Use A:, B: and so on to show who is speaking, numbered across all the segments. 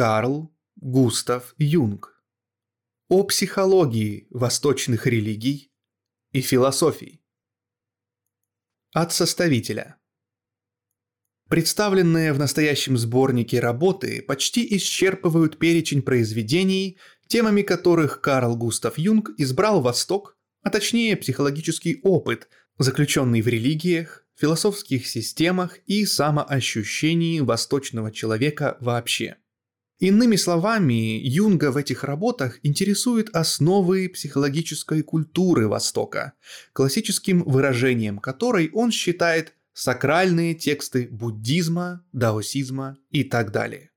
A: Карл Густав Юнг. О психологии восточных религий и философий. От составителя. Представленные в настоящем сборнике работы почти исчерпывают перечень произведений, темами которых Карл Густав Юнг избрал Восток, а точнее психологический опыт, заключенный в религиях, философских системах и самоощущении восточного человека вообще. Иными словами, Юнга в этих работах интересует основы психологической культуры Востока, классическим выражением которой он считает сакральные тексты буддизма, даосизма и так далее.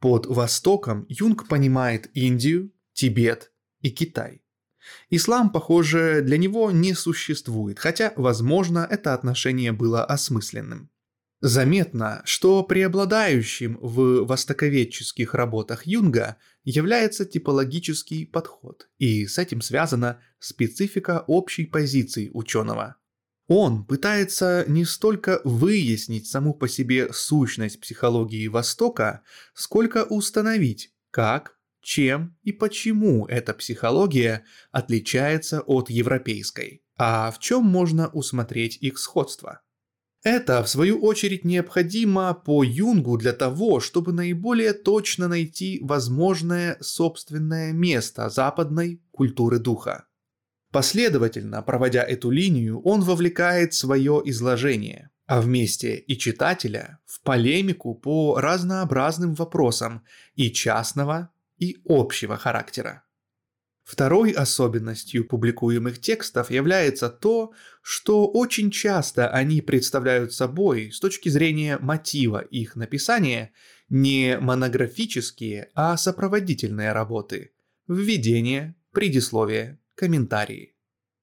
A: Под Востоком Юнг понимает Индию, Тибет и Китай. Ислам, похоже, для него не существует, хотя, возможно, это отношение было осмысленным. Заметно, что преобладающим в востоковедческих работах Юнга является типологический подход, и с этим связана специфика общей позиции ученого. Он пытается не столько выяснить саму по себе сущность психологии Востока, сколько установить, как, чем и почему эта психология отличается от европейской, а в чем можно усмотреть их сходство. Это, в свою очередь, необходимо по Юнгу для того, чтобы наиболее точно найти возможное собственное место западной культуры духа. Последовательно проводя эту линию, он вовлекает свое изложение, а вместе и читателя в полемику по разнообразным вопросам и частного, и общего характера. Второй особенностью публикуемых текстов является то, что очень часто они представляют собой, с точки зрения мотива их написания, не монографические, а сопроводительные работы – введение, предисловие, комментарии.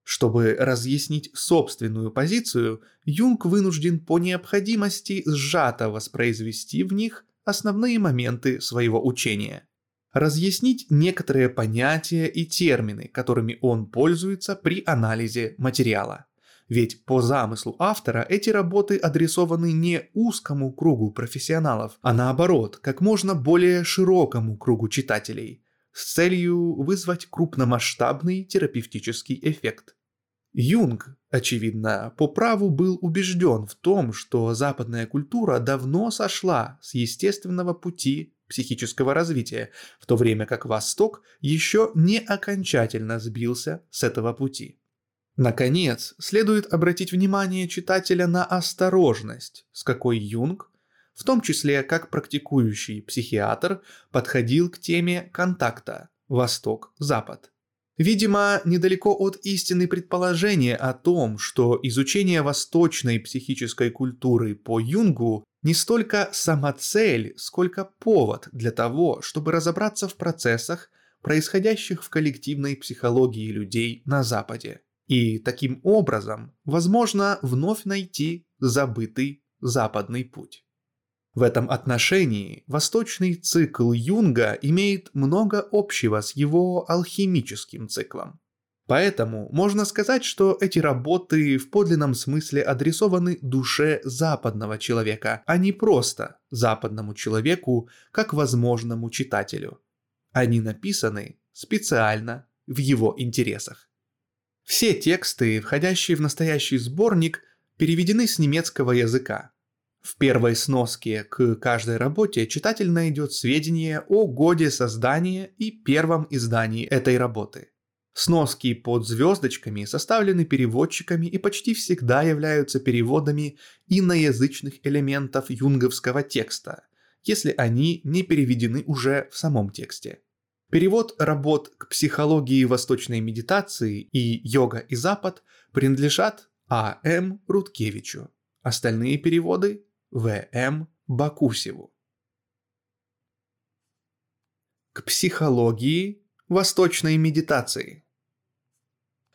A: Чтобы разъяснить собственную позицию, Юнг вынужден по необходимости сжато воспроизвести в них основные моменты своего учения. Разъяснить некоторые понятия и термины, которыми он пользуется при анализе материала. Ведь по замыслу автора эти работы адресованы не узкому кругу профессионалов, а наоборот, как можно более широкому кругу читателей, с целью вызвать крупномасштабный терапевтический эффект. Юнг, очевидно, по праву был убежден в том, что западная культура давно сошла с естественного пути психического развития, в то время как Восток еще не окончательно сбился с этого пути. Наконец, следует обратить внимание читателя на осторожность, с какой Юнг в том числе как практикующий психиатр, подходил к теме контакта Восток-Запад. Видимо, недалеко от истины предположения о том, что изучение восточной психической культуры по Юнгу не столько самоцель, сколько повод для того, чтобы разобраться в процессах, происходящих в коллективной психологии людей на Западе. И таким образом, возможно, вновь найти забытый западный путь. В этом отношении восточный цикл Юнга имеет много общего с его алхимическим циклом. Поэтому можно сказать, что эти работы в подлинном смысле адресованы душе западного человека, а не просто западному человеку как возможному читателю. Они написаны специально в его интересах. Все тексты, входящие в настоящий сборник, переведены с немецкого языка, в первой сноске к каждой работе читатель найдет сведения о годе создания и первом издании этой работы. Сноски под звездочками составлены переводчиками и почти всегда являются переводами иноязычных элементов юнговского текста, если они не переведены уже в самом тексте. Перевод работ к психологии восточной медитации и йога и запад принадлежат А.М. Руткевичу. Остальные переводы в.М. Бакусеву. К психологии восточной медитации.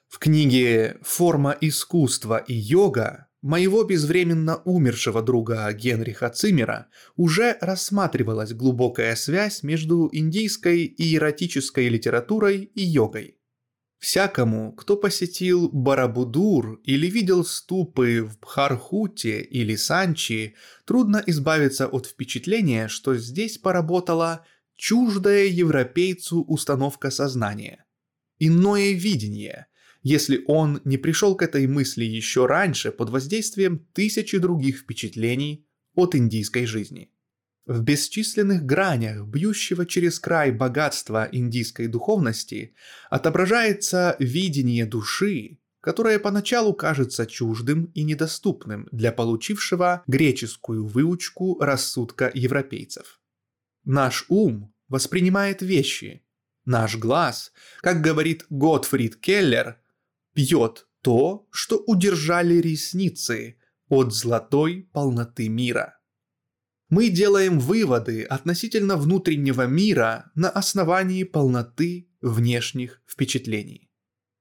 A: В книге «Форма искусства и йога» моего безвременно умершего друга Генриха Циммера уже рассматривалась глубокая связь между индийской и эротической литературой и йогой. Всякому, кто посетил Барабудур или видел ступы в Бхархуте или Санчи, трудно избавиться от впечатления, что здесь поработала чуждая европейцу установка сознания. Иное видение, если он не пришел к этой мысли еще раньше под воздействием тысячи других впечатлений от индийской жизни. В бесчисленных гранях бьющего через край богатства индийской духовности отображается видение души, которое поначалу кажется чуждым и недоступным для получившего греческую выучку рассудка европейцев. Наш ум воспринимает вещи, наш глаз, как говорит Готфрид Келлер, пьет то, что удержали ресницы от золотой полноты мира. Мы делаем выводы относительно внутреннего мира на основании полноты внешних впечатлений.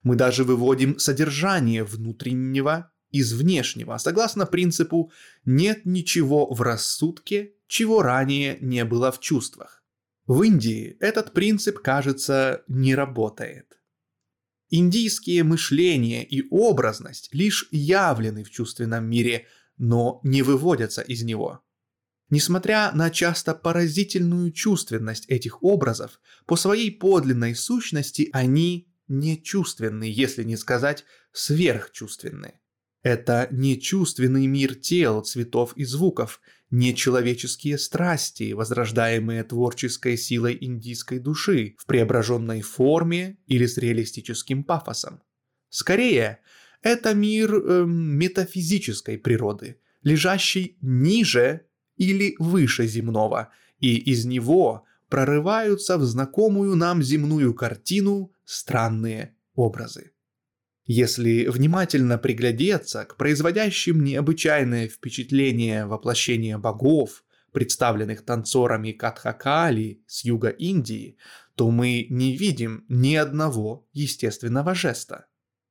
A: Мы даже выводим содержание внутреннего из внешнего, согласно принципу «нет ничего в рассудке, чего ранее не было в чувствах». В Индии этот принцип, кажется, не работает. Индийские мышление и образность лишь явлены в чувственном мире, но не выводятся из него. Несмотря на часто поразительную чувственность этих образов, по своей подлинной сущности они нечувственны, если не сказать сверхчувственны. Это нечувственный мир тел, цветов и звуков, нечеловеческие страсти, возрождаемые творческой силой индийской души в преображенной форме или с реалистическим пафосом. Скорее, это мир э, метафизической природы, лежащий ниже или выше земного, и из него прорываются в знакомую нам земную картину странные образы. Если внимательно приглядеться к производящим необычайное впечатление воплощения богов, представленных танцорами Катхакали с юга Индии, то мы не видим ни одного естественного жеста.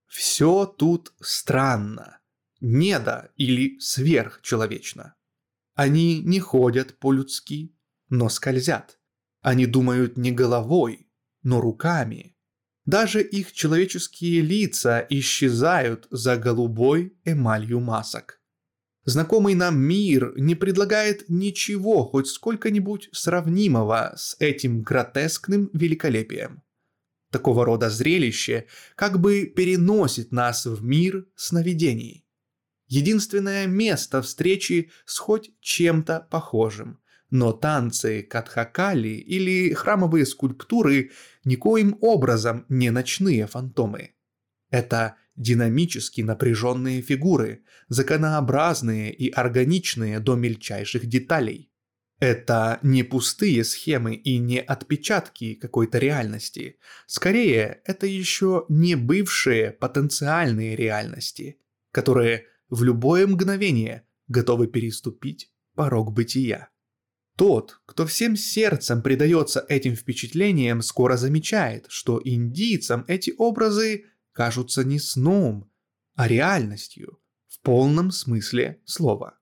A: Все тут странно, недо или сверхчеловечно. Они не ходят по-людски, но скользят. Они думают не головой, но руками – даже их человеческие лица исчезают за голубой эмалью масок. Знакомый нам мир не предлагает ничего хоть сколько-нибудь сравнимого с этим гротескным великолепием. Такого рода зрелище как бы переносит нас в мир сновидений. Единственное место встречи с хоть чем-то похожим – но танцы катхакали или храмовые скульптуры никоим образом не ночные фантомы. Это динамически напряженные фигуры, законообразные и органичные до мельчайших деталей. Это не пустые схемы и не отпечатки какой-то реальности. Скорее, это еще не бывшие потенциальные реальности, которые в любое мгновение готовы переступить порог бытия. Тот, кто всем сердцем предается этим впечатлениям, скоро замечает, что индийцам эти образы кажутся не сном, а реальностью, в полном смысле слова.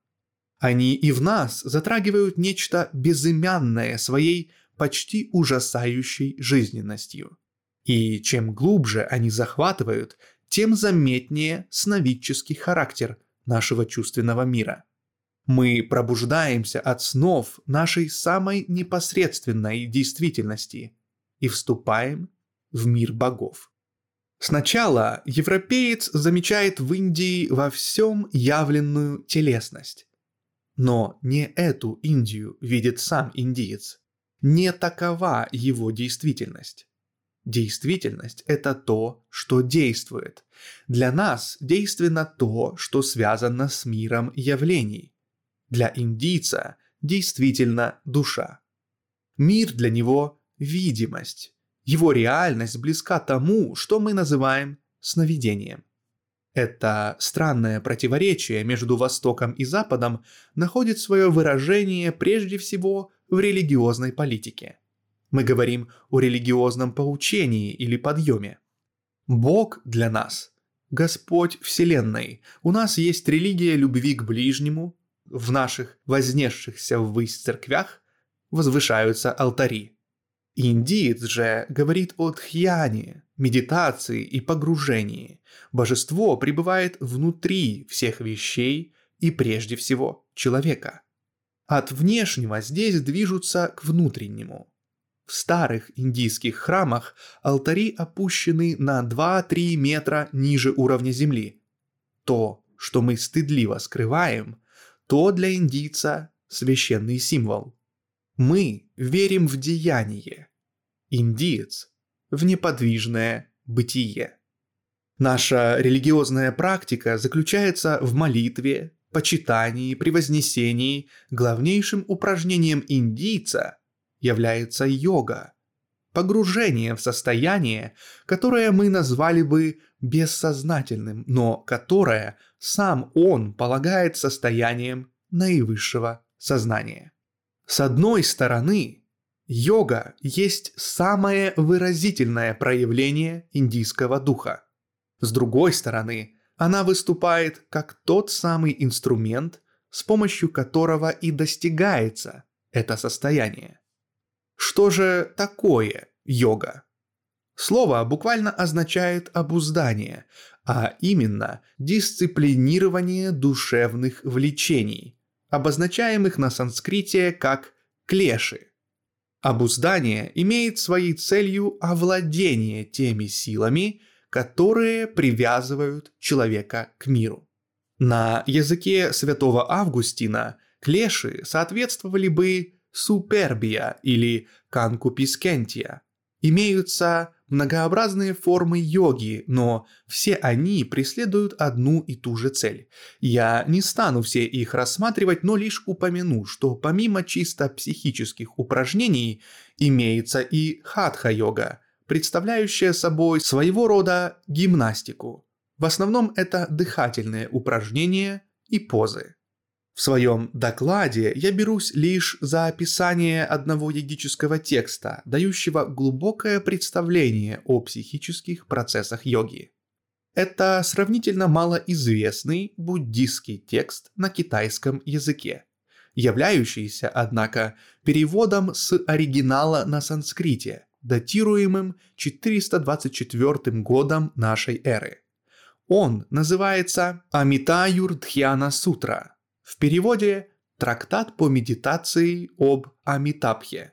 A: Они и в нас затрагивают нечто безымянное своей почти ужасающей жизненностью. И чем глубже они захватывают, тем заметнее сновидческий характер нашего чувственного мира – мы пробуждаемся от снов нашей самой непосредственной действительности и вступаем в мир богов. Сначала европеец замечает в Индии во всем явленную телесность. Но не эту Индию видит сам индиец. Не такова его действительность. Действительность – это то, что действует. Для нас действенно то, что связано с миром явлений. Для индийца действительно душа. Мир для него – видимость. Его реальность близка тому, что мы называем сновидением. Это странное противоречие между Востоком и Западом находит свое выражение прежде всего в религиозной политике. Мы говорим о религиозном поучении или подъеме. Бог для нас – Господь Вселенной. У нас есть религия любви к ближнему, в наших вознесшихся ввысь церквях возвышаются алтари. Индиец же говорит о тхьяне, медитации и погружении. Божество пребывает внутри всех вещей и прежде всего человека. От внешнего здесь движутся к внутреннему. В старых индийских храмах алтари опущены на 2-3 метра ниже уровня земли. То, что мы стыдливо скрываем, то для индийца священный символ. Мы верим в деяние. Индиец – в неподвижное бытие. Наша религиозная практика заключается в молитве, почитании, превознесении. Главнейшим упражнением индийца является йога. Погружение в состояние, которое мы назвали бы бессознательным, но которое сам он полагает состоянием наивысшего сознания. С одной стороны, йога есть самое выразительное проявление индийского духа. С другой стороны, она выступает как тот самый инструмент, с помощью которого и достигается это состояние. Что же такое йога? Слово буквально означает обуздание, а именно дисциплинирование душевных влечений, обозначаемых на санскрите как клеши. Обуздание имеет своей целью овладение теми силами, которые привязывают человека к миру. На языке святого Августина клеши соответствовали бы супербия или канкупискентия. Имеются многообразные формы йоги, но все они преследуют одну и ту же цель. Я не стану все их рассматривать, но лишь упомяну, что помимо чисто психических упражнений имеется и хатха-йога, представляющая собой своего рода гимнастику. В основном это дыхательные упражнения и позы. В своем докладе я берусь лишь за описание одного йогического текста, дающего глубокое представление о психических процессах йоги. Это сравнительно малоизвестный буддийский текст на китайском языке, являющийся, однако, переводом с оригинала на санскрите, датируемым 424 годом нашей эры. Он называется Амитаюр Дхьяна Сутра – в переводе «Трактат по медитации об Амитабхе».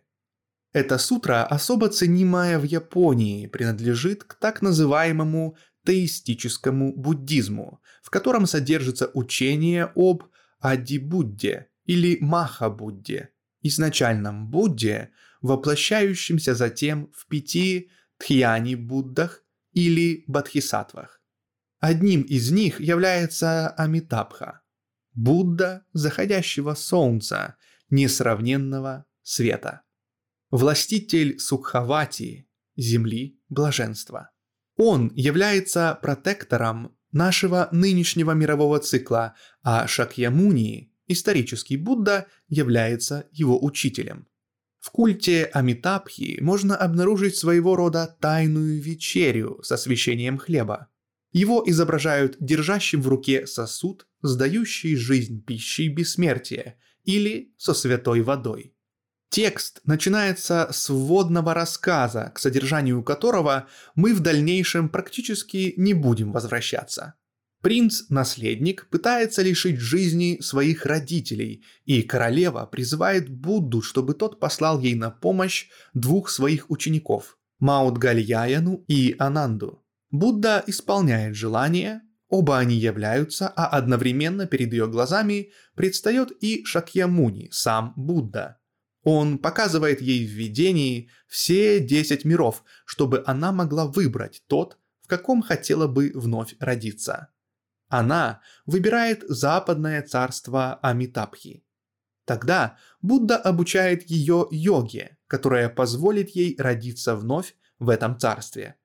A: Эта сутра, особо ценимая в Японии, принадлежит к так называемому теистическому буддизму, в котором содержится учение об Ади-Будде или Маха-Будде, изначальном Будде, воплощающемся затем в пяти Тхьяни-Буддах или Бодхисаттвах. Одним из них является Амитабха – Будда заходящего солнца, несравненного света. Властитель Сукхавати, земли блаженства. Он является протектором нашего нынешнего мирового цикла, а Шакьямуни, исторический Будда, является его учителем. В культе Амитабхи можно обнаружить своего рода тайную вечерю с освящением хлеба. Его изображают держащим в руке сосуд, сдающий жизнь пищей бессмертия, или со святой водой. Текст начинается с вводного рассказа, к содержанию которого мы в дальнейшем практически не будем возвращаться. Принц-наследник пытается лишить жизни своих родителей, и королева призывает Будду, чтобы тот послал ей на помощь двух своих учеников – Маудгальяяну и Ананду. Будда исполняет желание, оба они являются, а одновременно перед ее глазами предстает и Шакьямуни, сам Будда. Он показывает ей в видении все десять миров, чтобы она могла выбрать тот, в каком хотела бы вновь родиться. Она выбирает западное царство Амитабхи. Тогда Будда обучает ее йоге, которая позволит ей родиться вновь в этом царстве –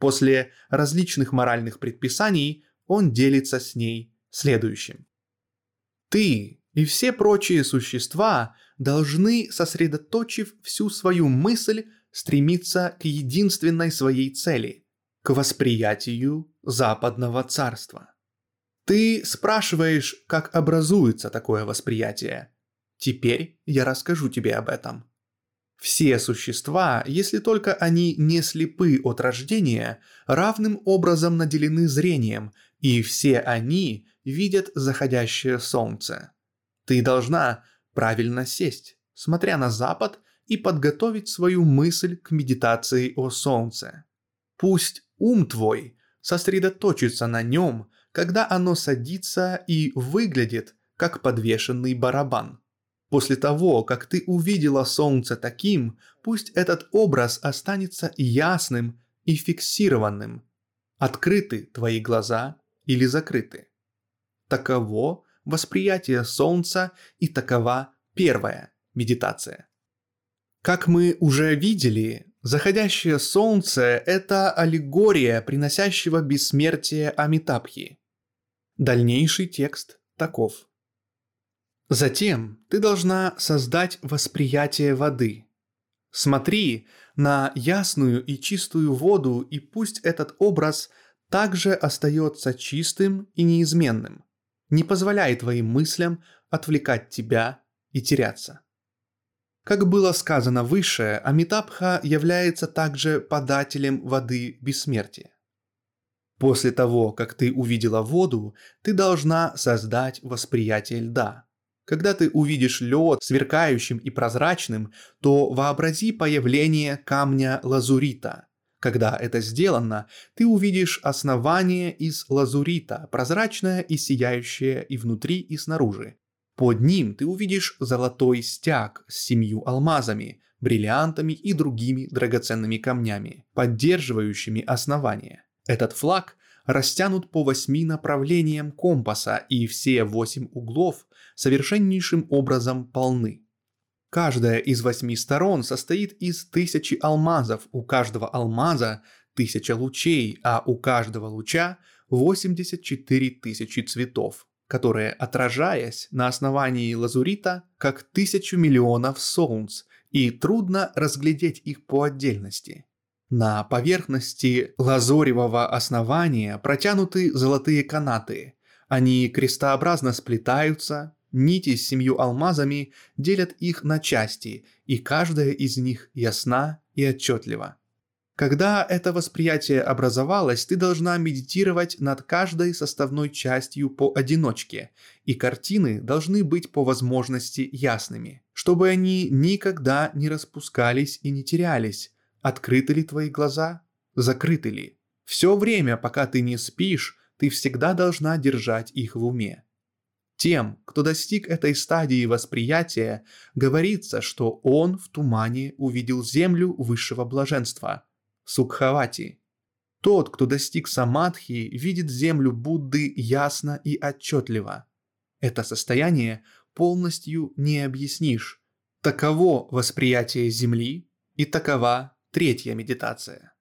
A: После различных моральных предписаний он делится с ней следующим. Ты и все прочие существа должны, сосредоточив всю свою мысль, стремиться к единственной своей цели – к восприятию западного царства. Ты спрашиваешь, как образуется такое восприятие. Теперь я расскажу тебе об этом. Все существа, если только они не слепы от рождения, равным образом наделены зрением, и все они видят заходящее солнце. Ты должна правильно сесть, смотря на запад и подготовить свою мысль к медитации о солнце. Пусть ум твой сосредоточится на нем, когда оно садится и выглядит, как подвешенный барабан. После того, как ты увидела солнце таким, пусть этот образ останется ясным и фиксированным. Открыты твои глаза или закрыты. Таково восприятие солнца и такова первая медитация. Как мы уже видели, заходящее солнце – это аллегория приносящего бессмертие Амитабхи. Дальнейший текст таков. Затем ты должна создать восприятие воды. Смотри на ясную и чистую воду, и пусть этот образ также остается чистым и неизменным. Не позволяй твоим мыслям отвлекать тебя и теряться. Как было сказано выше, Амитабха является также подателем воды бессмертия. После того, как ты увидела воду, ты должна создать восприятие льда. Когда ты увидишь лед сверкающим и прозрачным, то вообрази появление камня лазурита. Когда это сделано, ты увидишь основание из лазурита, прозрачное и сияющее и внутри, и снаружи. Под ним ты увидишь золотой стяг с семью алмазами, бриллиантами и другими драгоценными камнями, поддерживающими основание. Этот флаг растянут по восьми направлениям компаса, и все восемь углов совершеннейшим образом полны. Каждая из восьми сторон состоит из тысячи алмазов, у каждого алмаза тысяча лучей, а у каждого луча 84 тысячи цветов которые, отражаясь на основании лазурита, как тысячу миллионов солнц, и трудно разглядеть их по отдельности. На поверхности лазоревого основания протянуты золотые канаты. Они крестообразно сплетаются, нити с семью алмазами делят их на части, и каждая из них ясна и отчетлива. Когда это восприятие образовалось, ты должна медитировать над каждой составной частью поодиночке, и картины должны быть по возможности ясными, чтобы они никогда не распускались и не терялись. Открыты ли твои глаза? Закрыты ли? Все время, пока ты не спишь, ты всегда должна держать их в уме. Тем, кто достиг этой стадии восприятия, говорится, что он в тумане увидел землю высшего блаженства – Сукхавати. Тот, кто достиг самадхи, видит землю Будды ясно и отчетливо. Это состояние полностью не объяснишь. Таково восприятие Земли и такова третья медитация.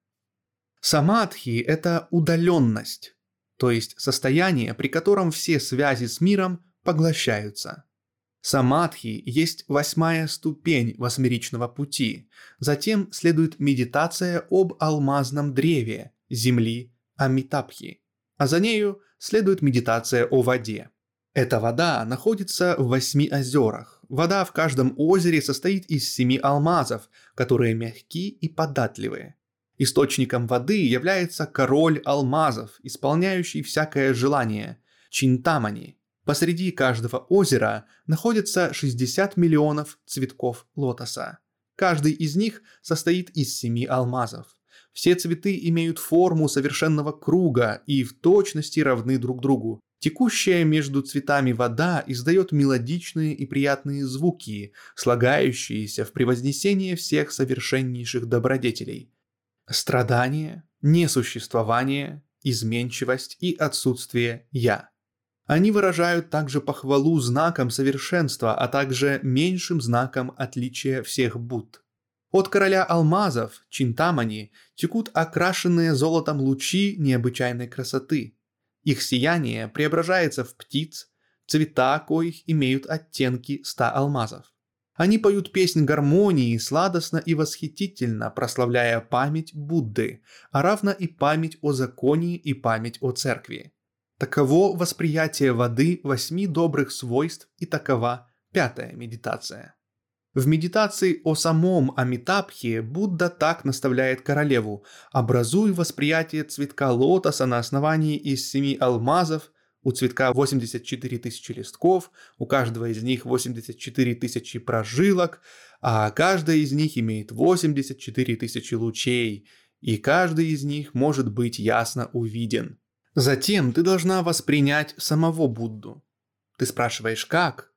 A: Самадхи – это удаленность, то есть состояние, при котором все связи с миром поглощаются – Самадхи есть восьмая ступень восьмеричного пути. Затем следует медитация об алмазном древе, земли Амитабхи. А за нею следует медитация о воде. Эта вода находится в восьми озерах. Вода в каждом озере состоит из семи алмазов, которые мягкие и податливые. Источником воды является король алмазов, исполняющий всякое желание – Чинтамани – Посреди каждого озера находится 60 миллионов цветков лотоса. Каждый из них состоит из семи алмазов. Все цветы имеют форму совершенного круга и в точности равны друг другу. Текущая между цветами вода издает мелодичные и приятные звуки, слагающиеся в превознесение всех совершеннейших добродетелей. Страдание, несуществование, изменчивость и отсутствие «я». Они выражают также похвалу знаком совершенства, а также меньшим знаком отличия всех Будд. От короля алмазов, Чинтамани, текут окрашенные золотом лучи необычайной красоты. Их сияние преображается в птиц, цвета коих имеют оттенки ста алмазов. Они поют песнь гармонии сладостно и восхитительно, прославляя память Будды, а равно и память о законе и память о церкви. Таково восприятие воды восьми добрых свойств и такова пятая медитация. В медитации о самом Амитабхе Будда так наставляет королеву «Образуй восприятие цветка лотоса на основании из семи алмазов, У цветка 84 тысячи листков, у каждого из них 84 тысячи прожилок, а каждая из них имеет 84 тысячи лучей, и каждый из них может быть ясно увиден. Затем ты должна воспринять самого Будду. Ты спрашиваешь, как?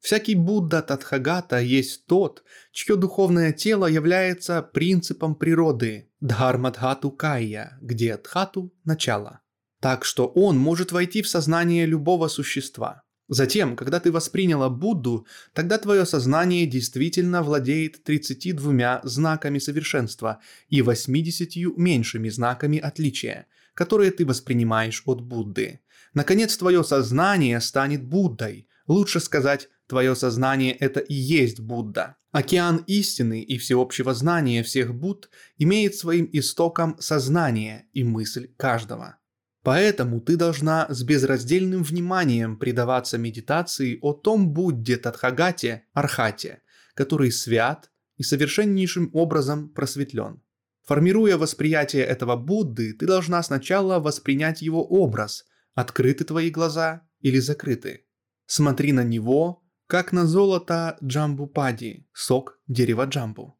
A: Всякий Будда Тадхагата есть тот, чье духовное тело является принципом природы Дхармадхату Кайя, где Дхату – начало. Так что он может войти в сознание любого существа. Затем, когда ты восприняла Будду, тогда твое сознание действительно владеет 32 знаками совершенства и 80 меньшими знаками отличия, которые ты воспринимаешь от Будды. Наконец, твое сознание станет Буддой. Лучше сказать, твое сознание – это и есть Будда. Океан истины и всеобщего знания всех Будд имеет своим истоком сознание и мысль каждого. Поэтому ты должна с безраздельным вниманием предаваться медитации о том Будде Тадхагате Архате, который свят и совершеннейшим образом просветлен. Формируя восприятие этого Будды, ты должна сначала воспринять его образ, открыты твои глаза или закрыты. Смотри на него, как на золото джамбупади, сок дерева джамбу.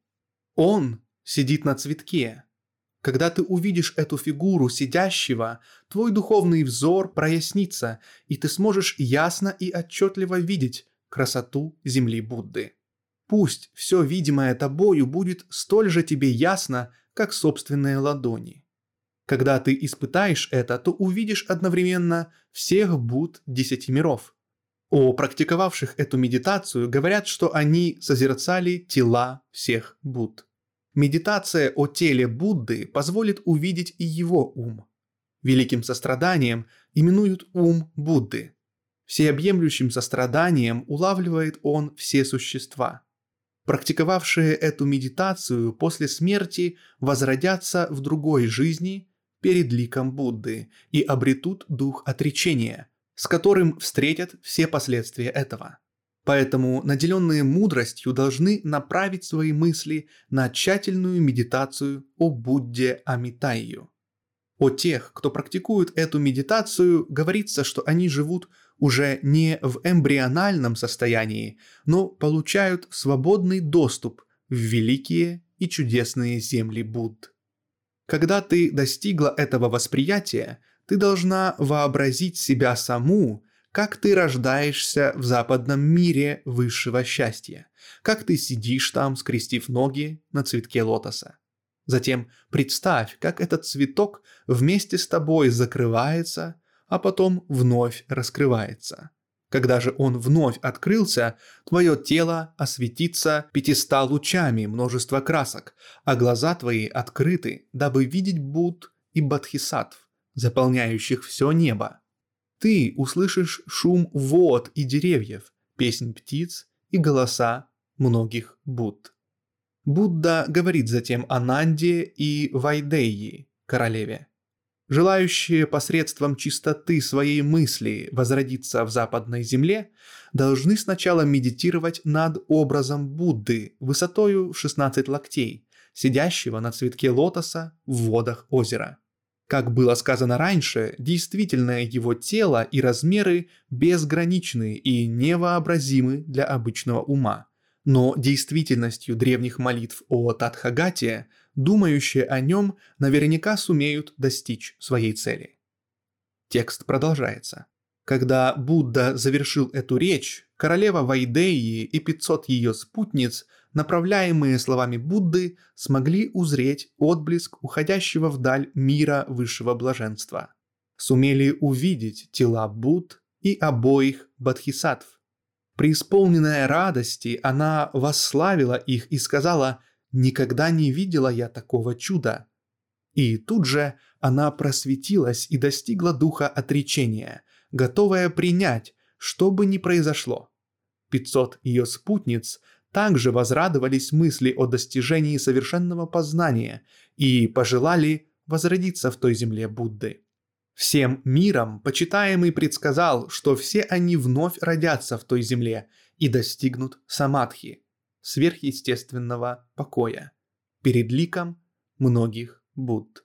A: Он сидит на цветке, когда ты увидишь эту фигуру сидящего, твой духовный взор прояснится, и ты сможешь ясно и отчетливо видеть красоту земли Будды. Пусть все видимое тобою будет столь же тебе ясно, как собственные ладони. Когда ты испытаешь это, то увидишь одновременно всех Будд десяти миров. О практиковавших эту медитацию говорят, что они созерцали тела всех Будд. Медитация о теле Будды позволит увидеть и его ум. Великим состраданием именуют ум Будды. Всеобъемлющим состраданием улавливает он все существа. Практиковавшие эту медитацию после смерти возродятся в другой жизни перед ликом Будды и обретут дух отречения, с которым встретят все последствия этого. Поэтому наделенные мудростью должны направить свои мысли на тщательную медитацию о Будде Амитайю. О тех, кто практикует эту медитацию, говорится, что они живут уже не в эмбриональном состоянии, но получают свободный доступ в великие и чудесные земли Будд. Когда ты достигла этого восприятия, ты должна вообразить себя саму как ты рождаешься в западном мире высшего счастья, как ты сидишь там, скрестив ноги на цветке лотоса. Затем представь, как этот цветок вместе с тобой закрывается, а потом вновь раскрывается. Когда же он вновь открылся, твое тело осветится пятиста лучами множества красок, а глаза твои открыты, дабы видеть Буд и Бадхисатв, заполняющих все небо. Ты услышишь шум вод и деревьев, песнь птиц и голоса многих Будд. Будда говорит затем о Нанде и Вайдеи, королеве. Желающие посредством чистоты своей мысли возродиться в западной земле, должны сначала медитировать над образом Будды высотою 16 локтей, сидящего на цветке лотоса в водах озера. Как было сказано раньше, действительное его тело и размеры безграничны и невообразимы для обычного ума. Но действительностью древних молитв о Тадхагате, думающие о нем наверняка сумеют достичь своей цели. Текст продолжается. Когда Будда завершил эту речь, королева Вайдеи и 500 ее спутниц направляемые словами Будды, смогли узреть отблеск уходящего вдаль мира высшего блаженства. Сумели увидеть тела Будд и обоих бодхисаттв. Преисполненная радости, она восславила их и сказала «Никогда не видела я такого чуда». И тут же она просветилась и достигла духа отречения, готовая принять, что бы ни произошло. Пятьсот ее спутниц также возрадовались мысли о достижении совершенного познания и пожелали возродиться в той земле Будды. Всем миром почитаемый предсказал, что все они вновь родятся в той земле и достигнут самадхи, сверхъестественного покоя, перед ликом многих Будд.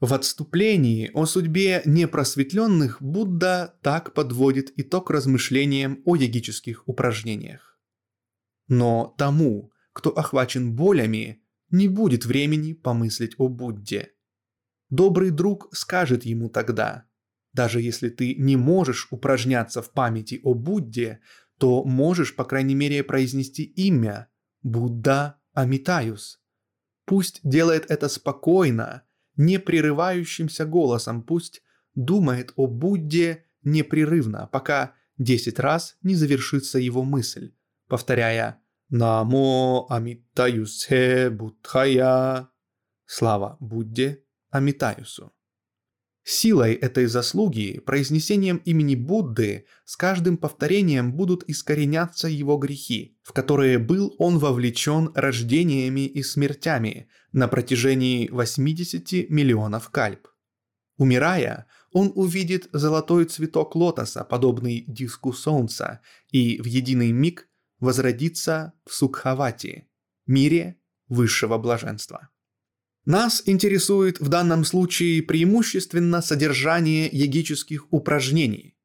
A: В отступлении о судьбе непросветленных Будда так подводит итог размышлениям о йогических упражнениях. Но тому, кто охвачен болями, не будет времени помыслить о Будде. Добрый друг скажет ему тогда, даже если ты не можешь упражняться в памяти о Будде, то можешь, по крайней мере, произнести имя Будда Амитаюс. Пусть делает это спокойно, непрерывающимся голосом, пусть думает о Будде непрерывно, пока десять раз не завершится его мысль, повторяя «Намо Амитаюсе Будхая» Слава Будде Амитаюсу. Силой этой заслуги, произнесением имени Будды, с каждым повторением будут искореняться его грехи, в которые был он вовлечен рождениями и смертями на протяжении 80 миллионов кальп. Умирая, он увидит золотой цветок лотоса, подобный диску солнца, и в единый миг возродится в Сукхавати, мире высшего блаженства. Нас интересует в данном случае преимущественно содержание йогических упражнений.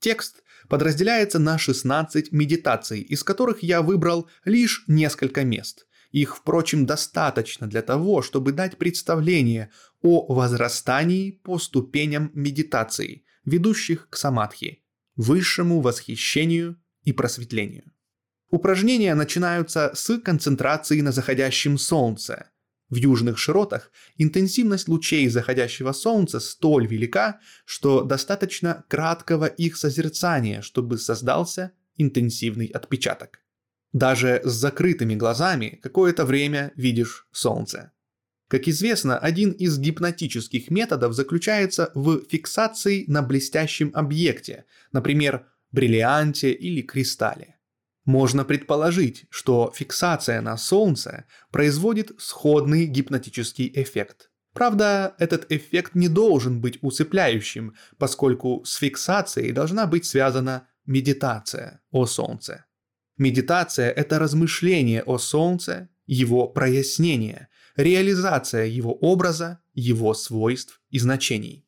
A: Текст подразделяется на 16 медитаций, из которых я выбрал лишь несколько мест. Их, впрочем, достаточно для того, чтобы дать представление о возрастании по ступеням медитации, ведущих к самадхи, высшему восхищению и просветлению. Упражнения начинаются с концентрации на заходящем солнце – в южных широтах интенсивность лучей заходящего солнца столь велика, что достаточно краткого их созерцания, чтобы создался интенсивный отпечаток. Даже с закрытыми глазами какое-то время видишь солнце. Как известно, один из гипнотических методов заключается в фиксации на блестящем объекте, например, бриллианте или кристалле. Можно предположить, что фиксация на солнце производит сходный гипнотический эффект. Правда, этот эффект не должен быть усыпляющим, поскольку с фиксацией должна быть связана медитация о солнце. Медитация – это размышление о солнце, его прояснение, реализация его образа, его свойств и значений.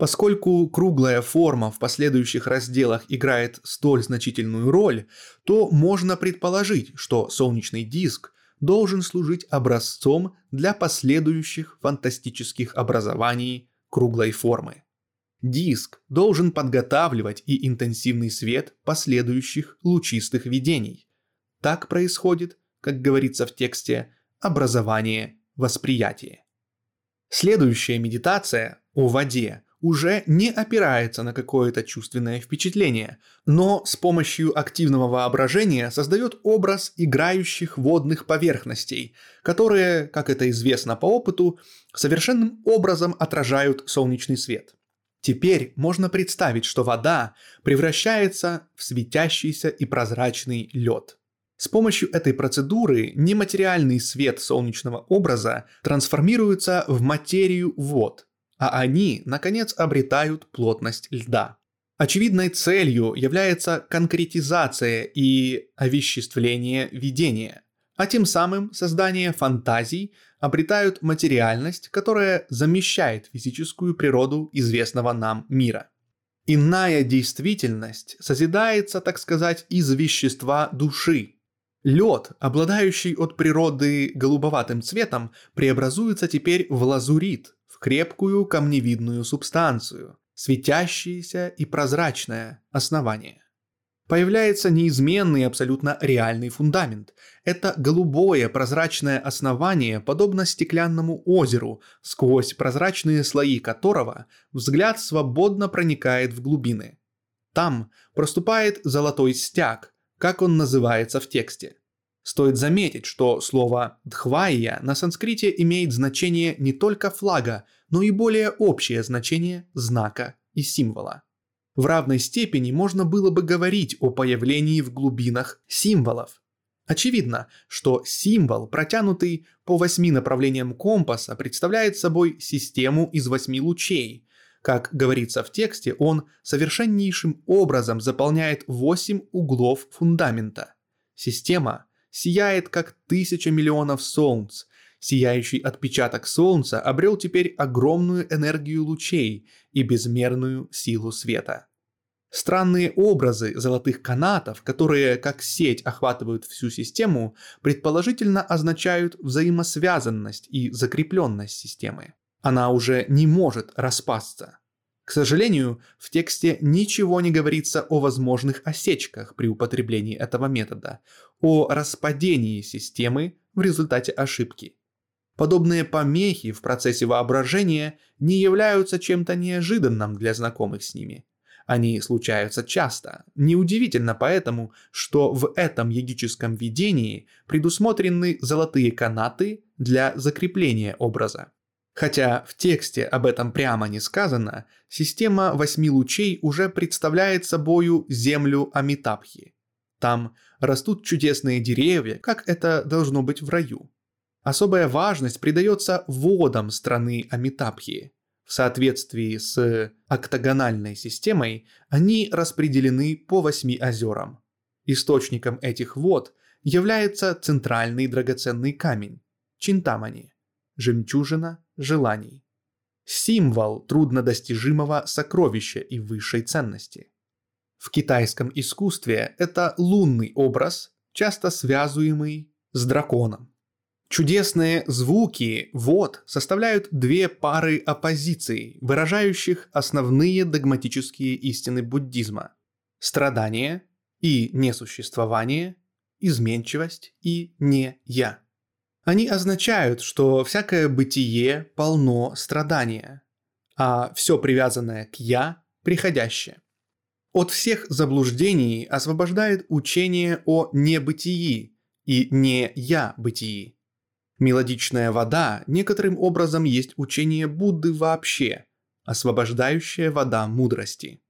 A: Поскольку круглая форма в последующих разделах играет столь значительную роль, то можно предположить, что солнечный диск должен служить образцом для последующих фантастических образований круглой формы. Диск должен подготавливать и интенсивный свет последующих лучистых видений. Так происходит, как говорится в тексте, образование восприятия. Следующая медитация о воде уже не опирается на какое-то чувственное впечатление, но с помощью активного воображения создает образ играющих водных поверхностей, которые, как это известно по опыту, совершенным образом отражают солнечный свет. Теперь можно представить, что вода превращается в светящийся и прозрачный лед. С помощью этой процедуры нематериальный свет солнечного образа трансформируется в материю вод – а они, наконец, обретают плотность льда. Очевидной целью является конкретизация и овеществление видения, а тем самым создание фантазий обретают материальность, которая замещает физическую природу известного нам мира. Иная действительность созидается, так сказать, из вещества души. Лед, обладающий от природы голубоватым цветом, преобразуется теперь в лазурит, крепкую камневидную субстанцию, светящееся и прозрачное основание. Появляется неизменный абсолютно реальный фундамент. Это голубое прозрачное основание, подобно стеклянному озеру, сквозь прозрачные слои которого взгляд свободно проникает в глубины. Там проступает золотой стяг, как он называется в тексте. Стоит заметить, что слово «дхвайя» на санскрите имеет значение не только флага, но и более общее значение знака и символа. В равной степени можно было бы говорить о появлении в глубинах символов. Очевидно, что символ, протянутый по восьми направлениям компаса, представляет собой систему из восьми лучей. Как говорится в тексте, он совершеннейшим образом заполняет восемь углов фундамента. Система – сияет как тысяча миллионов солнц, Сияющий отпечаток Солнца обрел теперь огромную энергию лучей и безмерную силу света. Странные образы золотых канатов, которые как сеть охватывают всю систему, предположительно означают взаимосвязанность и закрепленность системы. Она уже не может распасться. К сожалению, в тексте ничего не говорится о возможных осечках при употреблении этого метода, о распадении системы в результате ошибки. Подобные помехи в процессе воображения не являются чем-то неожиданным для знакомых с ними. Они случаются часто. Неудивительно поэтому, что в этом йогическом видении предусмотрены золотые канаты для закрепления образа. Хотя в тексте об этом прямо не сказано, система восьми лучей уже представляет собою землю Амитабхи. Там растут чудесные деревья, как это должно быть в раю. Особая важность придается водам страны Амитабхи. В соответствии с октагональной системой они распределены по восьми озерам. Источником этих вод является центральный драгоценный камень – Чинтамани, жемчужина желаний. Символ труднодостижимого сокровища и высшей ценности. В китайском искусстве это лунный образ, часто связуемый с драконом. Чудесные звуки вот составляют две пары оппозиций, выражающих основные догматические истины буддизма. Страдание и несуществование, изменчивость и не я. Они означают, что всякое бытие полно страдания, а все привязанное к «я» – приходящее. От всех заблуждений освобождает учение о небытии и не «я-бытии». Мелодичная вода некоторым образом есть учение Будды вообще, освобождающая вода мудрости.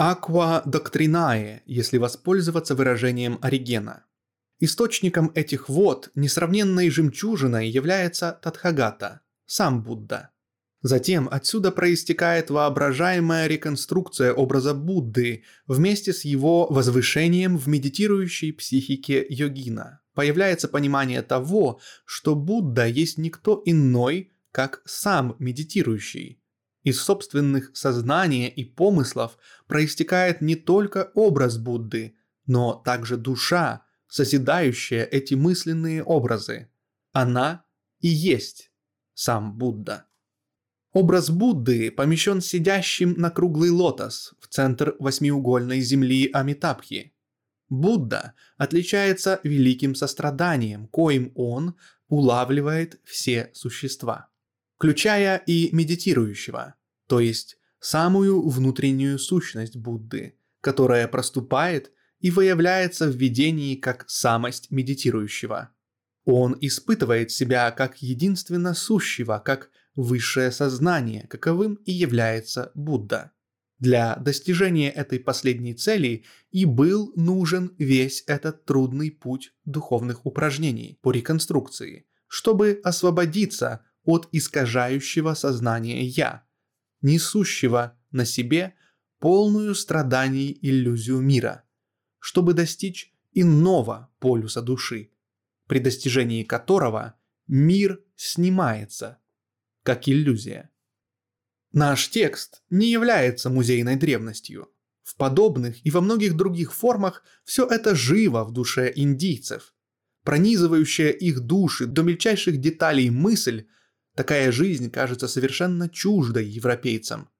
A: Aqua doctrinae, если воспользоваться выражением Оригена – Источником этих вод несравненной жемчужиной является Тадхагата, сам Будда. Затем отсюда проистекает воображаемая реконструкция образа Будды вместе с его возвышением в медитирующей психике йогина. Появляется понимание того, что Будда есть никто иной, как сам медитирующий. Из собственных сознания и помыслов проистекает не только образ Будды, но также душа, созидающая эти мысленные образы. Она и есть сам Будда. Образ Будды помещен сидящим на круглый лотос в центр восьмиугольной земли Амитабхи. Будда отличается великим состраданием, коим он улавливает все существа, включая и медитирующего, то есть самую внутреннюю сущность Будды, которая проступает и выявляется в видении как самость медитирующего. Он испытывает себя как единственно сущего, как высшее сознание, каковым и является Будда. Для достижения этой последней цели и был нужен весь этот трудный путь духовных упражнений по реконструкции, чтобы освободиться от искажающего сознания «я», несущего на себе полную страданий иллюзию мира – чтобы достичь иного полюса души, при достижении которого мир снимается, как иллюзия. Наш текст не является музейной древностью. В подобных и во многих других формах все это живо в душе индийцев. Пронизывающая их души до мельчайших деталей мысль, такая жизнь кажется совершенно чуждой европейцам.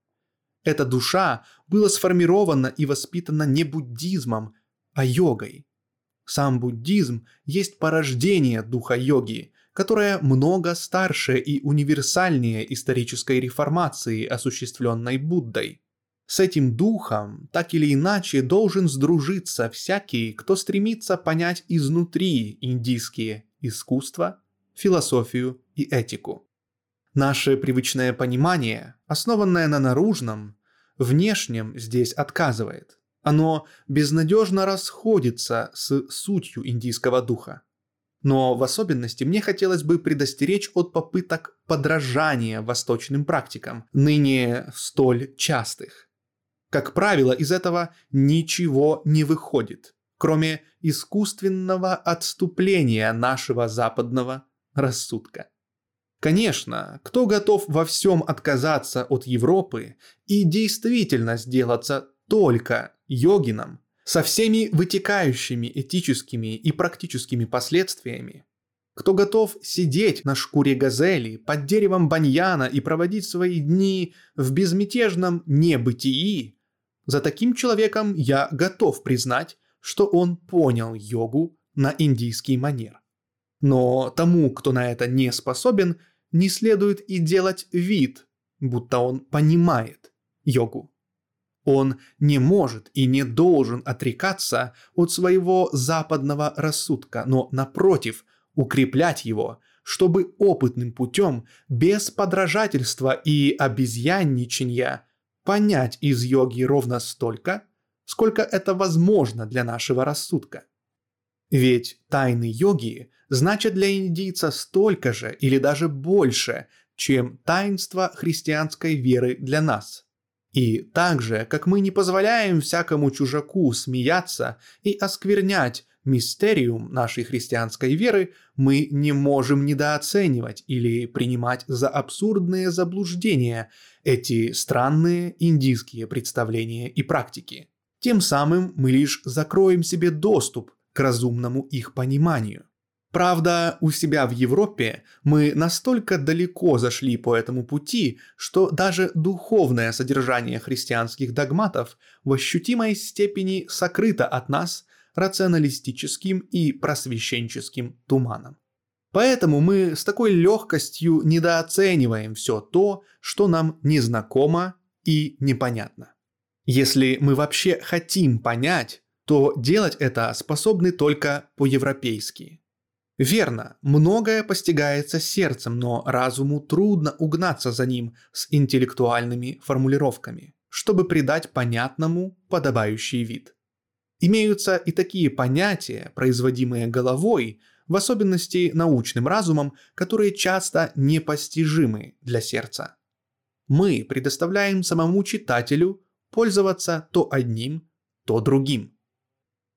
A: Эта душа была сформирована и воспитана не буддизмом, а йогой. Сам буддизм есть порождение духа йоги, которая много старше и универсальнее исторической реформации, осуществленной Буддой. С этим духом так или иначе должен сдружиться всякий, кто стремится понять изнутри индийские искусства, философию и этику. Наше привычное понимание, основанное на наружном, внешнем здесь отказывает. Оно безнадежно расходится с сутью индийского духа. Но в особенности мне хотелось бы предостеречь от попыток подражания восточным практикам, ныне столь частых. Как правило, из этого ничего не выходит, кроме искусственного отступления нашего западного рассудка. Конечно, кто готов во всем отказаться от Европы и действительно сделаться только йогином, со всеми вытекающими этическими и практическими последствиями, кто готов сидеть на шкуре газели под деревом баньяна и проводить свои дни в безмятежном небытии, за таким человеком я готов признать, что он понял йогу на индийский манер. Но тому, кто на это не способен, не следует и делать вид, будто он понимает йогу. Он не может и не должен отрекаться от своего западного рассудка, но напротив – укреплять его, чтобы опытным путем, без подражательства и обезьянничания, понять из йоги ровно столько, сколько это возможно для нашего рассудка. Ведь тайны йоги значат для индийца столько же или даже больше, чем таинство христианской веры для нас. И так же, как мы не позволяем всякому чужаку смеяться и осквернять мистериум нашей христианской веры мы не можем недооценивать или принимать за абсурдные заблуждения эти странные индийские представления и практики. Тем самым мы лишь закроем себе доступ к разумному их пониманию. Правда, у себя в Европе мы настолько далеко зашли по этому пути, что даже духовное содержание христианских догматов в ощутимой степени сокрыто от нас рационалистическим и просвещенческим туманом. Поэтому мы с такой легкостью недооцениваем все то, что нам незнакомо и непонятно. Если мы вообще хотим понять, то делать это способны только по-европейски. Верно, многое постигается сердцем, но разуму трудно угнаться за ним с интеллектуальными формулировками, чтобы придать понятному подобающий вид. Имеются и такие понятия, производимые головой, в особенности научным разумом, которые часто непостижимы для сердца. Мы предоставляем самому читателю пользоваться то одним, то другим.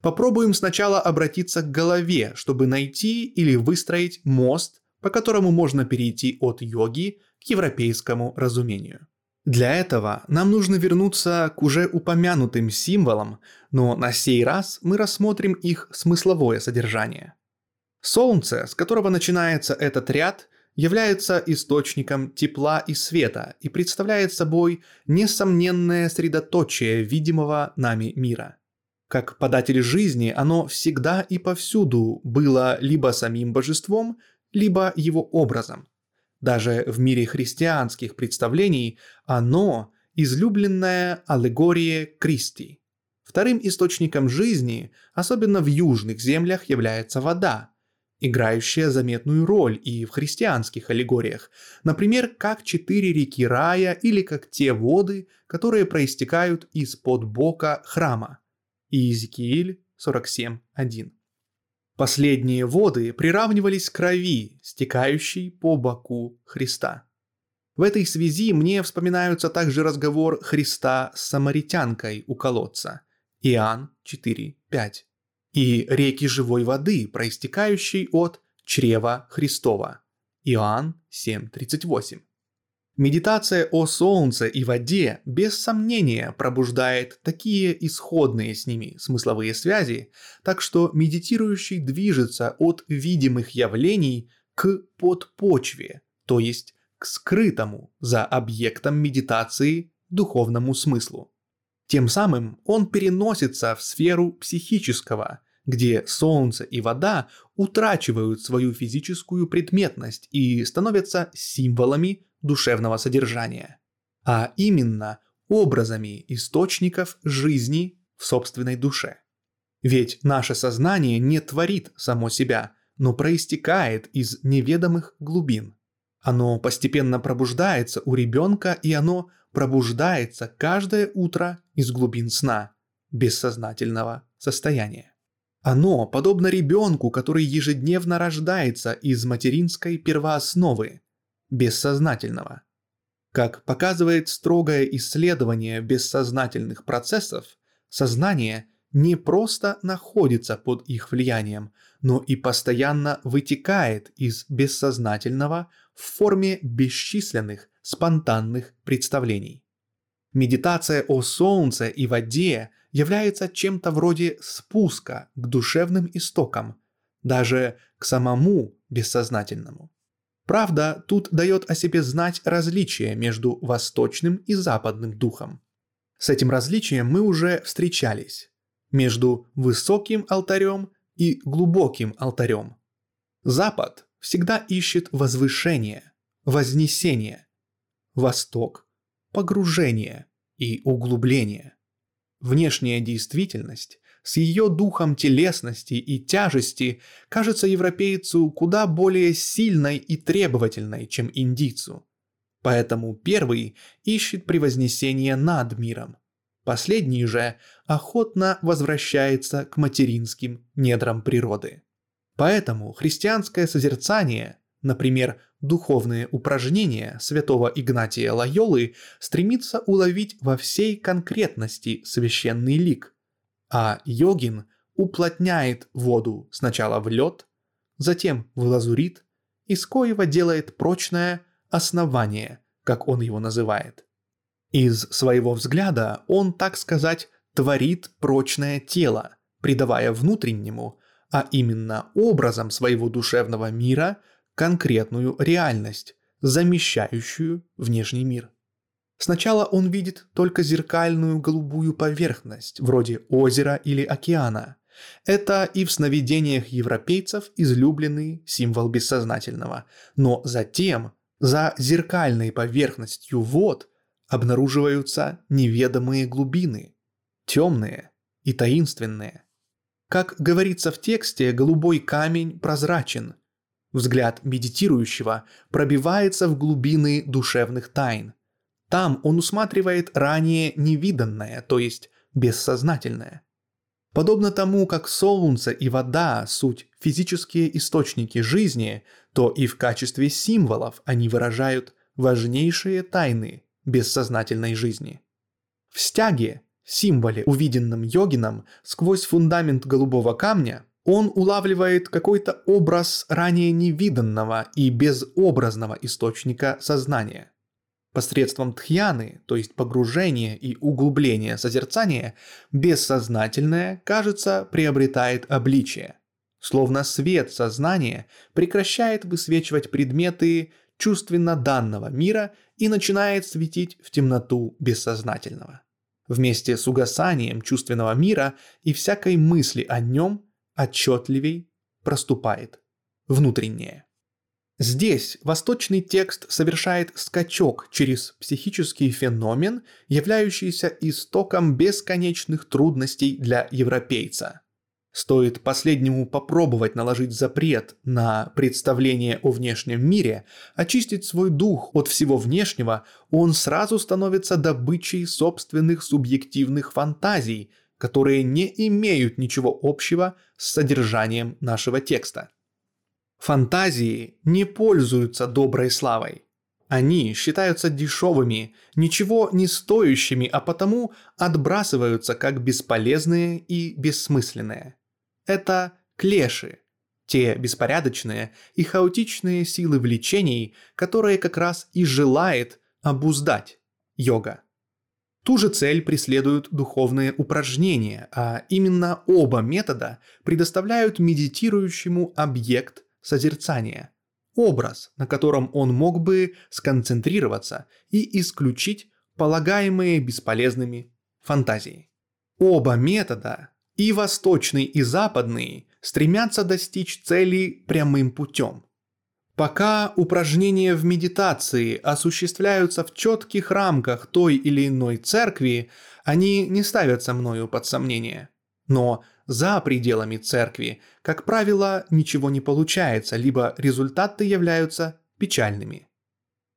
A: Попробуем сначала обратиться к голове, чтобы найти или выстроить мост, по которому можно перейти от йоги к европейскому разумению. Для этого нам нужно вернуться к уже упомянутым символам, но на сей раз мы рассмотрим их смысловое содержание. Солнце, с которого начинается этот ряд, является источником тепла и света и представляет собой несомненное средоточие видимого нами мира. Как податель жизни, оно всегда и повсюду было либо самим божеством, либо его образом. Даже в мире христианских представлений оно – излюбленная аллегория Кристи. Вторым источником жизни, особенно в южных землях, является вода, играющая заметную роль и в христианских аллегориях, например, как четыре реки рая или как те воды, которые проистекают из-под бока храма. Иезекииль 47.1. Последние воды приравнивались к крови, стекающей по боку Христа. В этой связи мне вспоминаются также разговор Христа с самаритянкой у колодца. Иоанн 4.5. И реки живой воды, проистекающей от чрева Христова. Иоанн 7.38. Медитация о солнце и воде без сомнения пробуждает такие исходные с ними смысловые связи, так что медитирующий движется от видимых явлений к подпочве, то есть к скрытому за объектом медитации духовному смыслу. Тем самым он переносится в сферу психического, где солнце и вода утрачивают свою физическую предметность и становятся символами душевного содержания, а именно образами источников жизни в собственной душе. Ведь наше сознание не творит само себя, но проистекает из неведомых глубин. Оно постепенно пробуждается у ребенка, и оно пробуждается каждое утро из глубин сна, бессознательного состояния. Оно подобно ребенку, который ежедневно рождается из материнской первоосновы, бессознательного. Как показывает строгое исследование бессознательных процессов, сознание не просто находится под их влиянием, но и постоянно вытекает из бессознательного в форме бесчисленных спонтанных представлений. Медитация о солнце и воде является чем-то вроде спуска к душевным истокам, даже к самому бессознательному. Правда, тут дает о себе знать различие между восточным и западным духом. С этим различием мы уже встречались. Между высоким алтарем и глубоким алтарем. Запад всегда ищет возвышение, вознесение. Восток – погружение и углубление. Внешняя действительность с ее духом телесности и тяжести кажется европейцу куда более сильной и требовательной, чем индийцу. Поэтому первый ищет превознесение над миром. Последний же охотно возвращается к материнским недрам природы. Поэтому христианское созерцание, например, духовные упражнения святого Игнатия Лайолы стремится уловить во всей конкретности священный лик, а йогин уплотняет воду сначала в лед, затем в лазурит, из коего делает прочное основание, как он его называет. Из своего взгляда он, так сказать, творит прочное тело, придавая внутреннему, а именно образом своего душевного мира – конкретную реальность, замещающую внешний мир. Сначала он видит только зеркальную голубую поверхность, вроде озера или океана. Это и в сновидениях европейцев излюбленный символ бессознательного. Но затем, за зеркальной поверхностью вод, обнаруживаются неведомые глубины, темные и таинственные. Как говорится в тексте, голубой камень прозрачен, Взгляд медитирующего пробивается в глубины душевных тайн. Там он усматривает ранее невиданное, то есть бессознательное. Подобно тому, как солнце и вода – суть физические источники жизни, то и в качестве символов они выражают важнейшие тайны бессознательной жизни. В стяге, символе, увиденном йогином, сквозь фундамент голубого камня – он улавливает какой-то образ ранее невиданного и безобразного источника сознания. Посредством тхьяны, то есть погружения и углубления созерцания, бессознательное, кажется, приобретает обличие. Словно свет сознания прекращает высвечивать предметы чувственно данного мира и начинает светить в темноту бессознательного. Вместе с угасанием чувственного мира и всякой мысли о нем – отчетливей проступает внутреннее. Здесь восточный текст совершает скачок через психический феномен, являющийся истоком бесконечных трудностей для европейца. Стоит последнему попробовать наложить запрет на представление о внешнем мире, очистить свой дух от всего внешнего, он сразу становится добычей собственных субъективных фантазий, которые не имеют ничего общего с содержанием нашего текста. Фантазии не пользуются доброй славой. Они считаются дешевыми, ничего не стоящими, а потому отбрасываются как бесполезные и бессмысленные. Это клеши, те беспорядочные и хаотичные силы влечений, которые как раз и желает обуздать йога. Ту же цель преследуют духовные упражнения, а именно оба метода предоставляют медитирующему объект созерцания, образ, на котором он мог бы сконцентрироваться и исключить полагаемые бесполезными фантазии. Оба метода, и восточный, и западный, стремятся достичь цели прямым путем – Пока упражнения в медитации осуществляются в четких рамках той или иной церкви, они не ставятся мною под сомнение. Но за пределами церкви, как правило, ничего не получается, либо результаты являются печальными.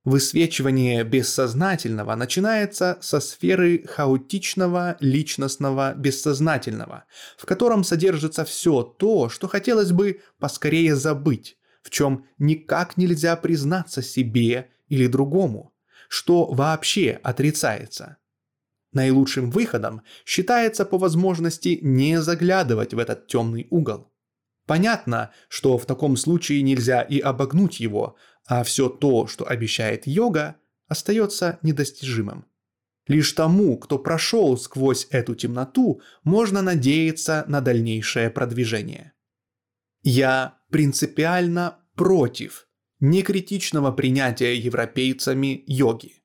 A: Высвечивание бессознательного начинается со сферы хаотичного личностного бессознательного, в котором содержится все то, что хотелось бы поскорее забыть, в чем никак нельзя признаться себе или другому, что вообще отрицается. Наилучшим выходом считается по возможности не заглядывать в этот темный угол. Понятно, что в таком случае нельзя и обогнуть его, а все то, что обещает йога, остается недостижимым. Лишь тому, кто прошел сквозь эту темноту, можно надеяться на дальнейшее продвижение. Я принципиально против некритичного принятия европейцами йоги,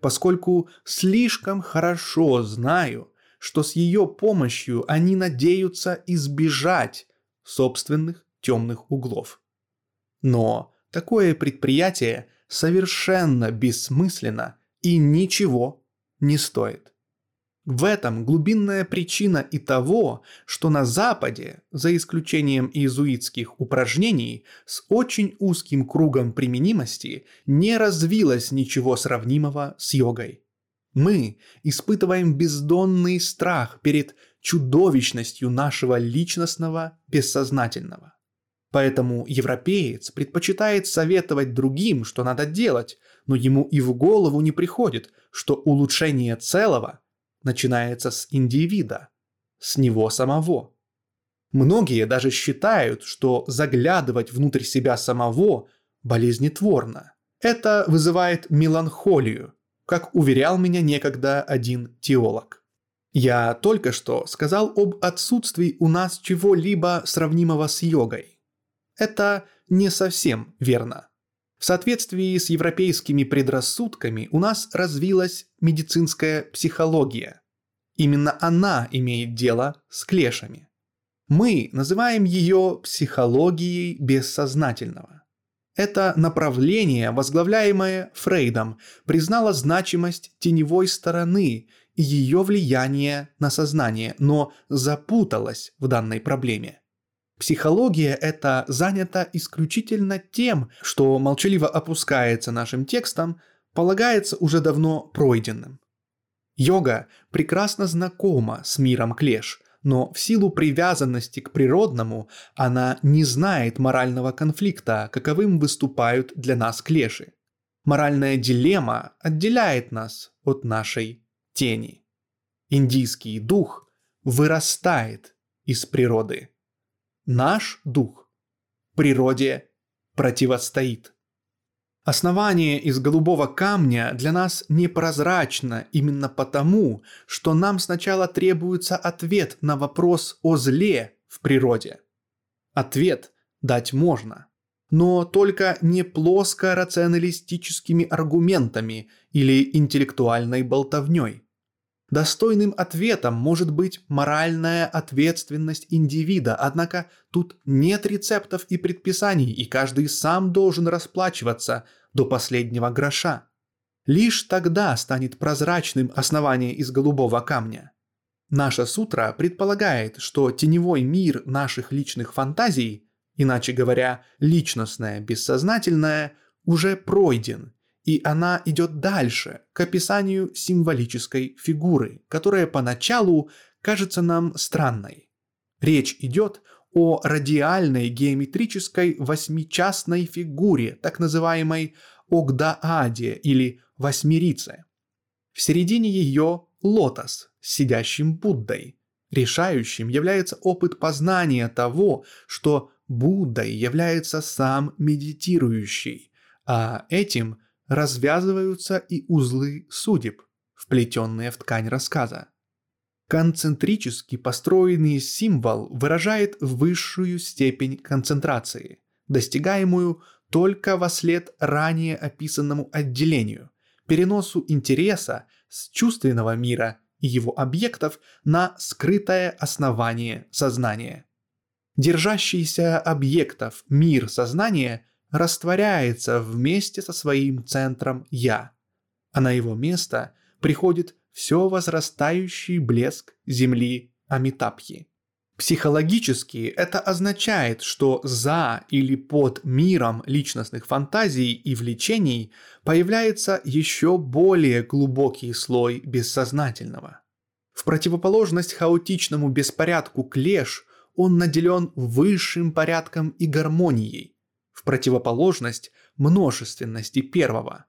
A: поскольку слишком хорошо знаю, что с ее помощью они надеются избежать собственных темных углов. Но такое предприятие совершенно бессмысленно и ничего не стоит. В этом глубинная причина и того, что на Западе, за исключением иезуитских упражнений, с очень узким кругом применимости не развилось ничего сравнимого с йогой. Мы испытываем бездонный страх перед чудовищностью нашего личностного бессознательного. Поэтому европеец предпочитает советовать другим, что надо делать, но ему и в голову не приходит, что улучшение целого начинается с индивида, с него самого. Многие даже считают, что заглядывать внутрь себя самого болезнетворно. Это вызывает меланхолию, как уверял меня некогда один теолог. Я только что сказал об отсутствии у нас чего-либо сравнимого с йогой. Это не совсем верно. В соответствии с европейскими предрассудками у нас развилась медицинская психология. Именно она имеет дело с клешами. Мы называем ее психологией бессознательного. Это направление, возглавляемое Фрейдом, признало значимость теневой стороны и ее влияние на сознание, но запуталось в данной проблеме. Психология это занята исключительно тем, что молчаливо опускается нашим текстом, полагается уже давно пройденным. Йога прекрасно знакома с миром клеш, но в силу привязанности к природному она не знает морального конфликта, каковым выступают для нас клеши. Моральная дилемма отделяет нас от нашей тени. Индийский дух вырастает из природы. Наш дух природе противостоит. Основание из голубого камня для нас непрозрачно именно потому, что нам сначала требуется ответ на вопрос о зле в природе. Ответ дать можно, но только не плоско-рационалистическими аргументами или интеллектуальной болтовней. Достойным ответом может быть моральная ответственность индивида, однако тут нет рецептов и предписаний, и каждый сам должен расплачиваться до последнего гроша. Лишь тогда станет прозрачным основание из голубого камня. Наша сутра предполагает, что теневой мир наших личных фантазий, иначе говоря, личностное бессознательное, уже пройден и она идет дальше, к описанию символической фигуры, которая поначалу кажется нам странной. Речь идет о радиальной геометрической восьмичастной фигуре, так называемой Огдааде или Восьмерице. В середине ее лотос с сидящим Буддой. Решающим является опыт познания того, что Буддой является сам медитирующий, а этим – развязываются и узлы судеб, вплетенные в ткань рассказа. Концентрически построенный символ выражает высшую степень концентрации, достигаемую только во след ранее описанному отделению, переносу интереса с чувственного мира и его объектов на скрытое основание сознания. Держащийся объектов мир сознания растворяется вместе со своим центром «я», а на его место приходит все возрастающий блеск земли Амитабхи. Психологически это означает, что за или под миром личностных фантазий и влечений появляется еще более глубокий слой бессознательного. В противоположность хаотичному беспорядку клеш он наделен высшим порядком и гармонией, в противоположность множественности первого.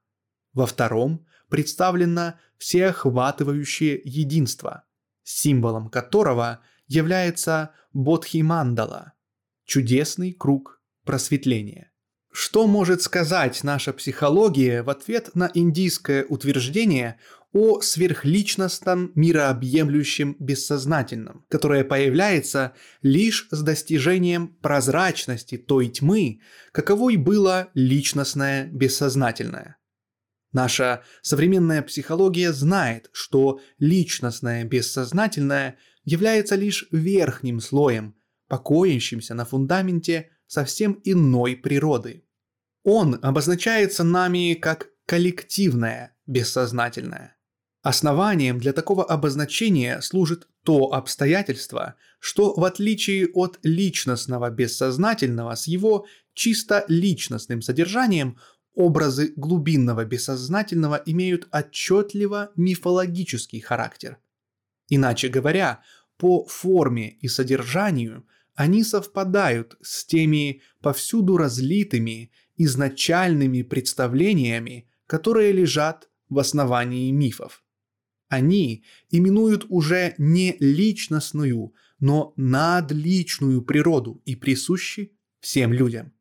A: Во втором представлено всеохватывающее единство, символом которого является Бодхимандала – чудесный круг просветления. Что может сказать наша психология в ответ на индийское утверждение о сверхличностном мирообъемлющем бессознательном, которое появляется лишь с достижением прозрачности той тьмы, каковой было личностное бессознательное. Наша современная психология знает, что личностное бессознательное является лишь верхним слоем, покоящимся на фундаменте совсем иной природы. Он обозначается нами как коллективное бессознательное. Основанием для такого обозначения служит то обстоятельство, что в отличие от личностного бессознательного с его чисто личностным содержанием, образы глубинного бессознательного имеют отчетливо мифологический характер. Иначе говоря, по форме и содержанию они совпадают с теми повсюду разлитыми изначальными представлениями, которые лежат в основании мифов. Они именуют уже не личностную, но надличную природу и присущи всем людям.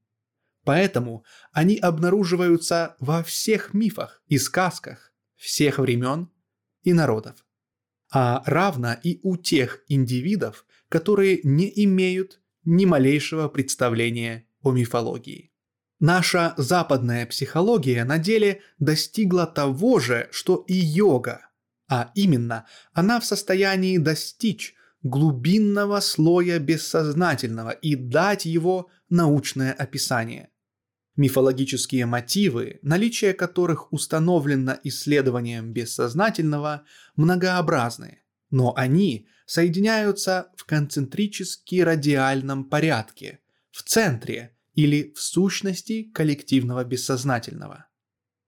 A: Поэтому они обнаруживаются во всех мифах и сказках всех времен и народов, а равно и у тех индивидов, которые не имеют ни малейшего представления о мифологии. Наша западная психология на деле достигла того же, что и йога, а именно, она в состоянии достичь глубинного слоя бессознательного и дать его научное описание. Мифологические мотивы, наличие которых установлено исследованием бессознательного, многообразны, но они соединяются в концентрически радиальном порядке, в центре или в сущности коллективного бессознательного.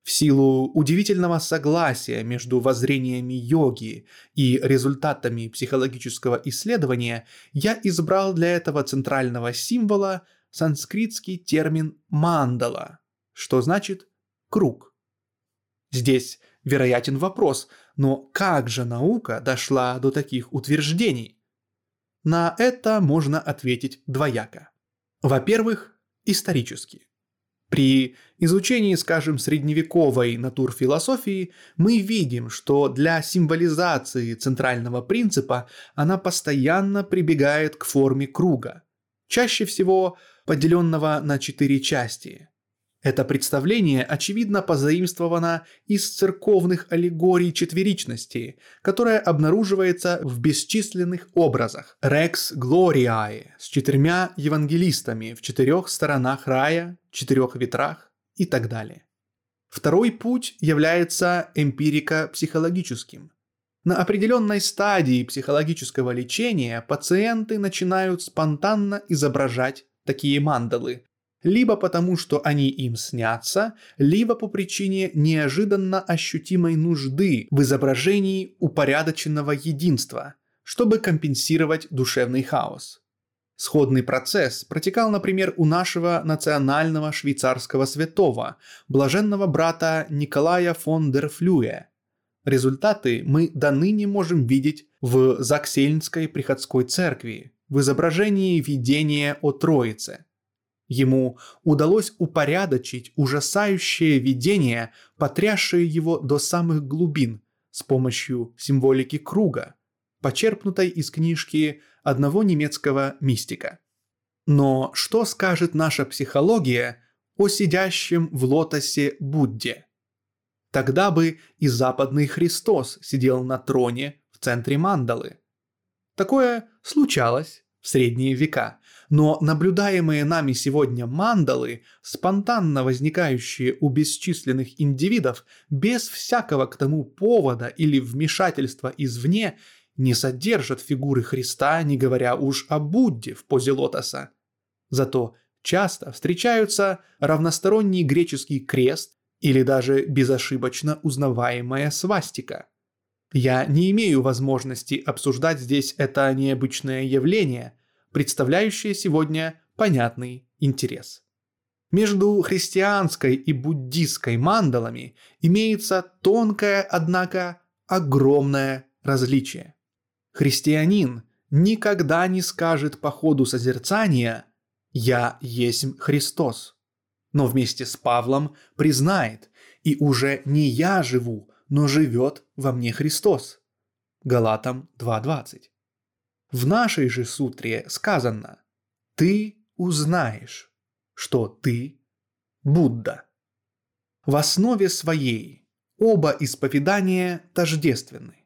A: В силу удивительного согласия между воззрениями йоги и результатами психологического исследования, я избрал для этого центрального символа санскритский термин «мандала», что значит «круг». Здесь вероятен вопрос, но как же наука дошла до таких утверждений? На это можно ответить двояко. Во-первых, исторически. При изучении, скажем, средневековой натурфилософии мы видим, что для символизации центрального принципа она постоянно прибегает к форме круга, чаще всего поделенного на четыре части. Это представление, очевидно, позаимствовано из церковных аллегорий четверичности, которая обнаруживается в бесчисленных образах «Rex Gloriae» с четырьмя евангелистами в четырех сторонах рая, четырех ветрах и так далее. Второй путь является эмпирико-психологическим. На определенной стадии психологического лечения пациенты начинают спонтанно изображать такие мандалы, либо потому, что они им снятся, либо по причине неожиданно ощутимой нужды в изображении упорядоченного единства, чтобы компенсировать душевный хаос. Сходный процесс протекал, например, у нашего национального швейцарского святого, блаженного брата Николая фон дер Флюе. Результаты мы до ныне можем видеть в Заксельнской приходской церкви, в изображении видения о Троице – Ему удалось упорядочить ужасающее видение, потрясшее его до самых глубин с помощью символики круга, почерпнутой из книжки одного немецкого мистика. Но что скажет наша психология о сидящем в лотосе Будде? Тогда бы и западный Христос сидел на троне в центре мандалы. Такое случалось в средние века – но наблюдаемые нами сегодня мандалы, спонтанно возникающие у бесчисленных индивидов, без всякого к тому повода или вмешательства извне, не содержат фигуры Христа, не говоря уж о Будде в позе лотоса. Зато часто встречаются равносторонний греческий крест или даже безошибочно узнаваемая свастика. Я не имею возможности обсуждать здесь это необычное явление – представляющее сегодня понятный интерес. Между христианской и буддистской мандалами имеется тонкое, однако, огромное различие. Христианин никогда не скажет по ходу созерцания «Я есть Христос». но вместе с Павлом признает, и уже не я живу, но живет во мне Христос. Галатам 2.20. В нашей же сутре сказано «Ты узнаешь, что ты Будда». В основе своей оба исповедания тождественны,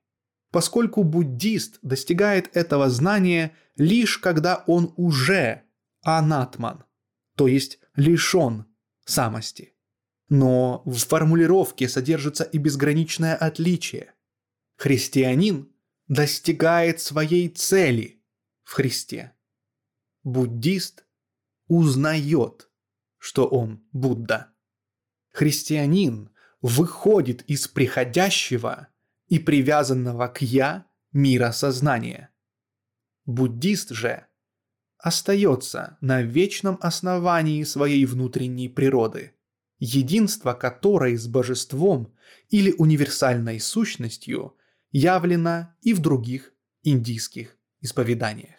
A: поскольку буддист достигает этого знания лишь когда он уже анатман, то есть лишен самости. Но в формулировке содержится и безграничное отличие. Христианин достигает своей цели в Христе. Буддист узнает, что он Будда. Христианин выходит из приходящего и привязанного к «я» мира сознания. Буддист же остается на вечном основании своей внутренней природы, единство которой с божеством или универсальной сущностью явлено и в других индийских исповеданиях.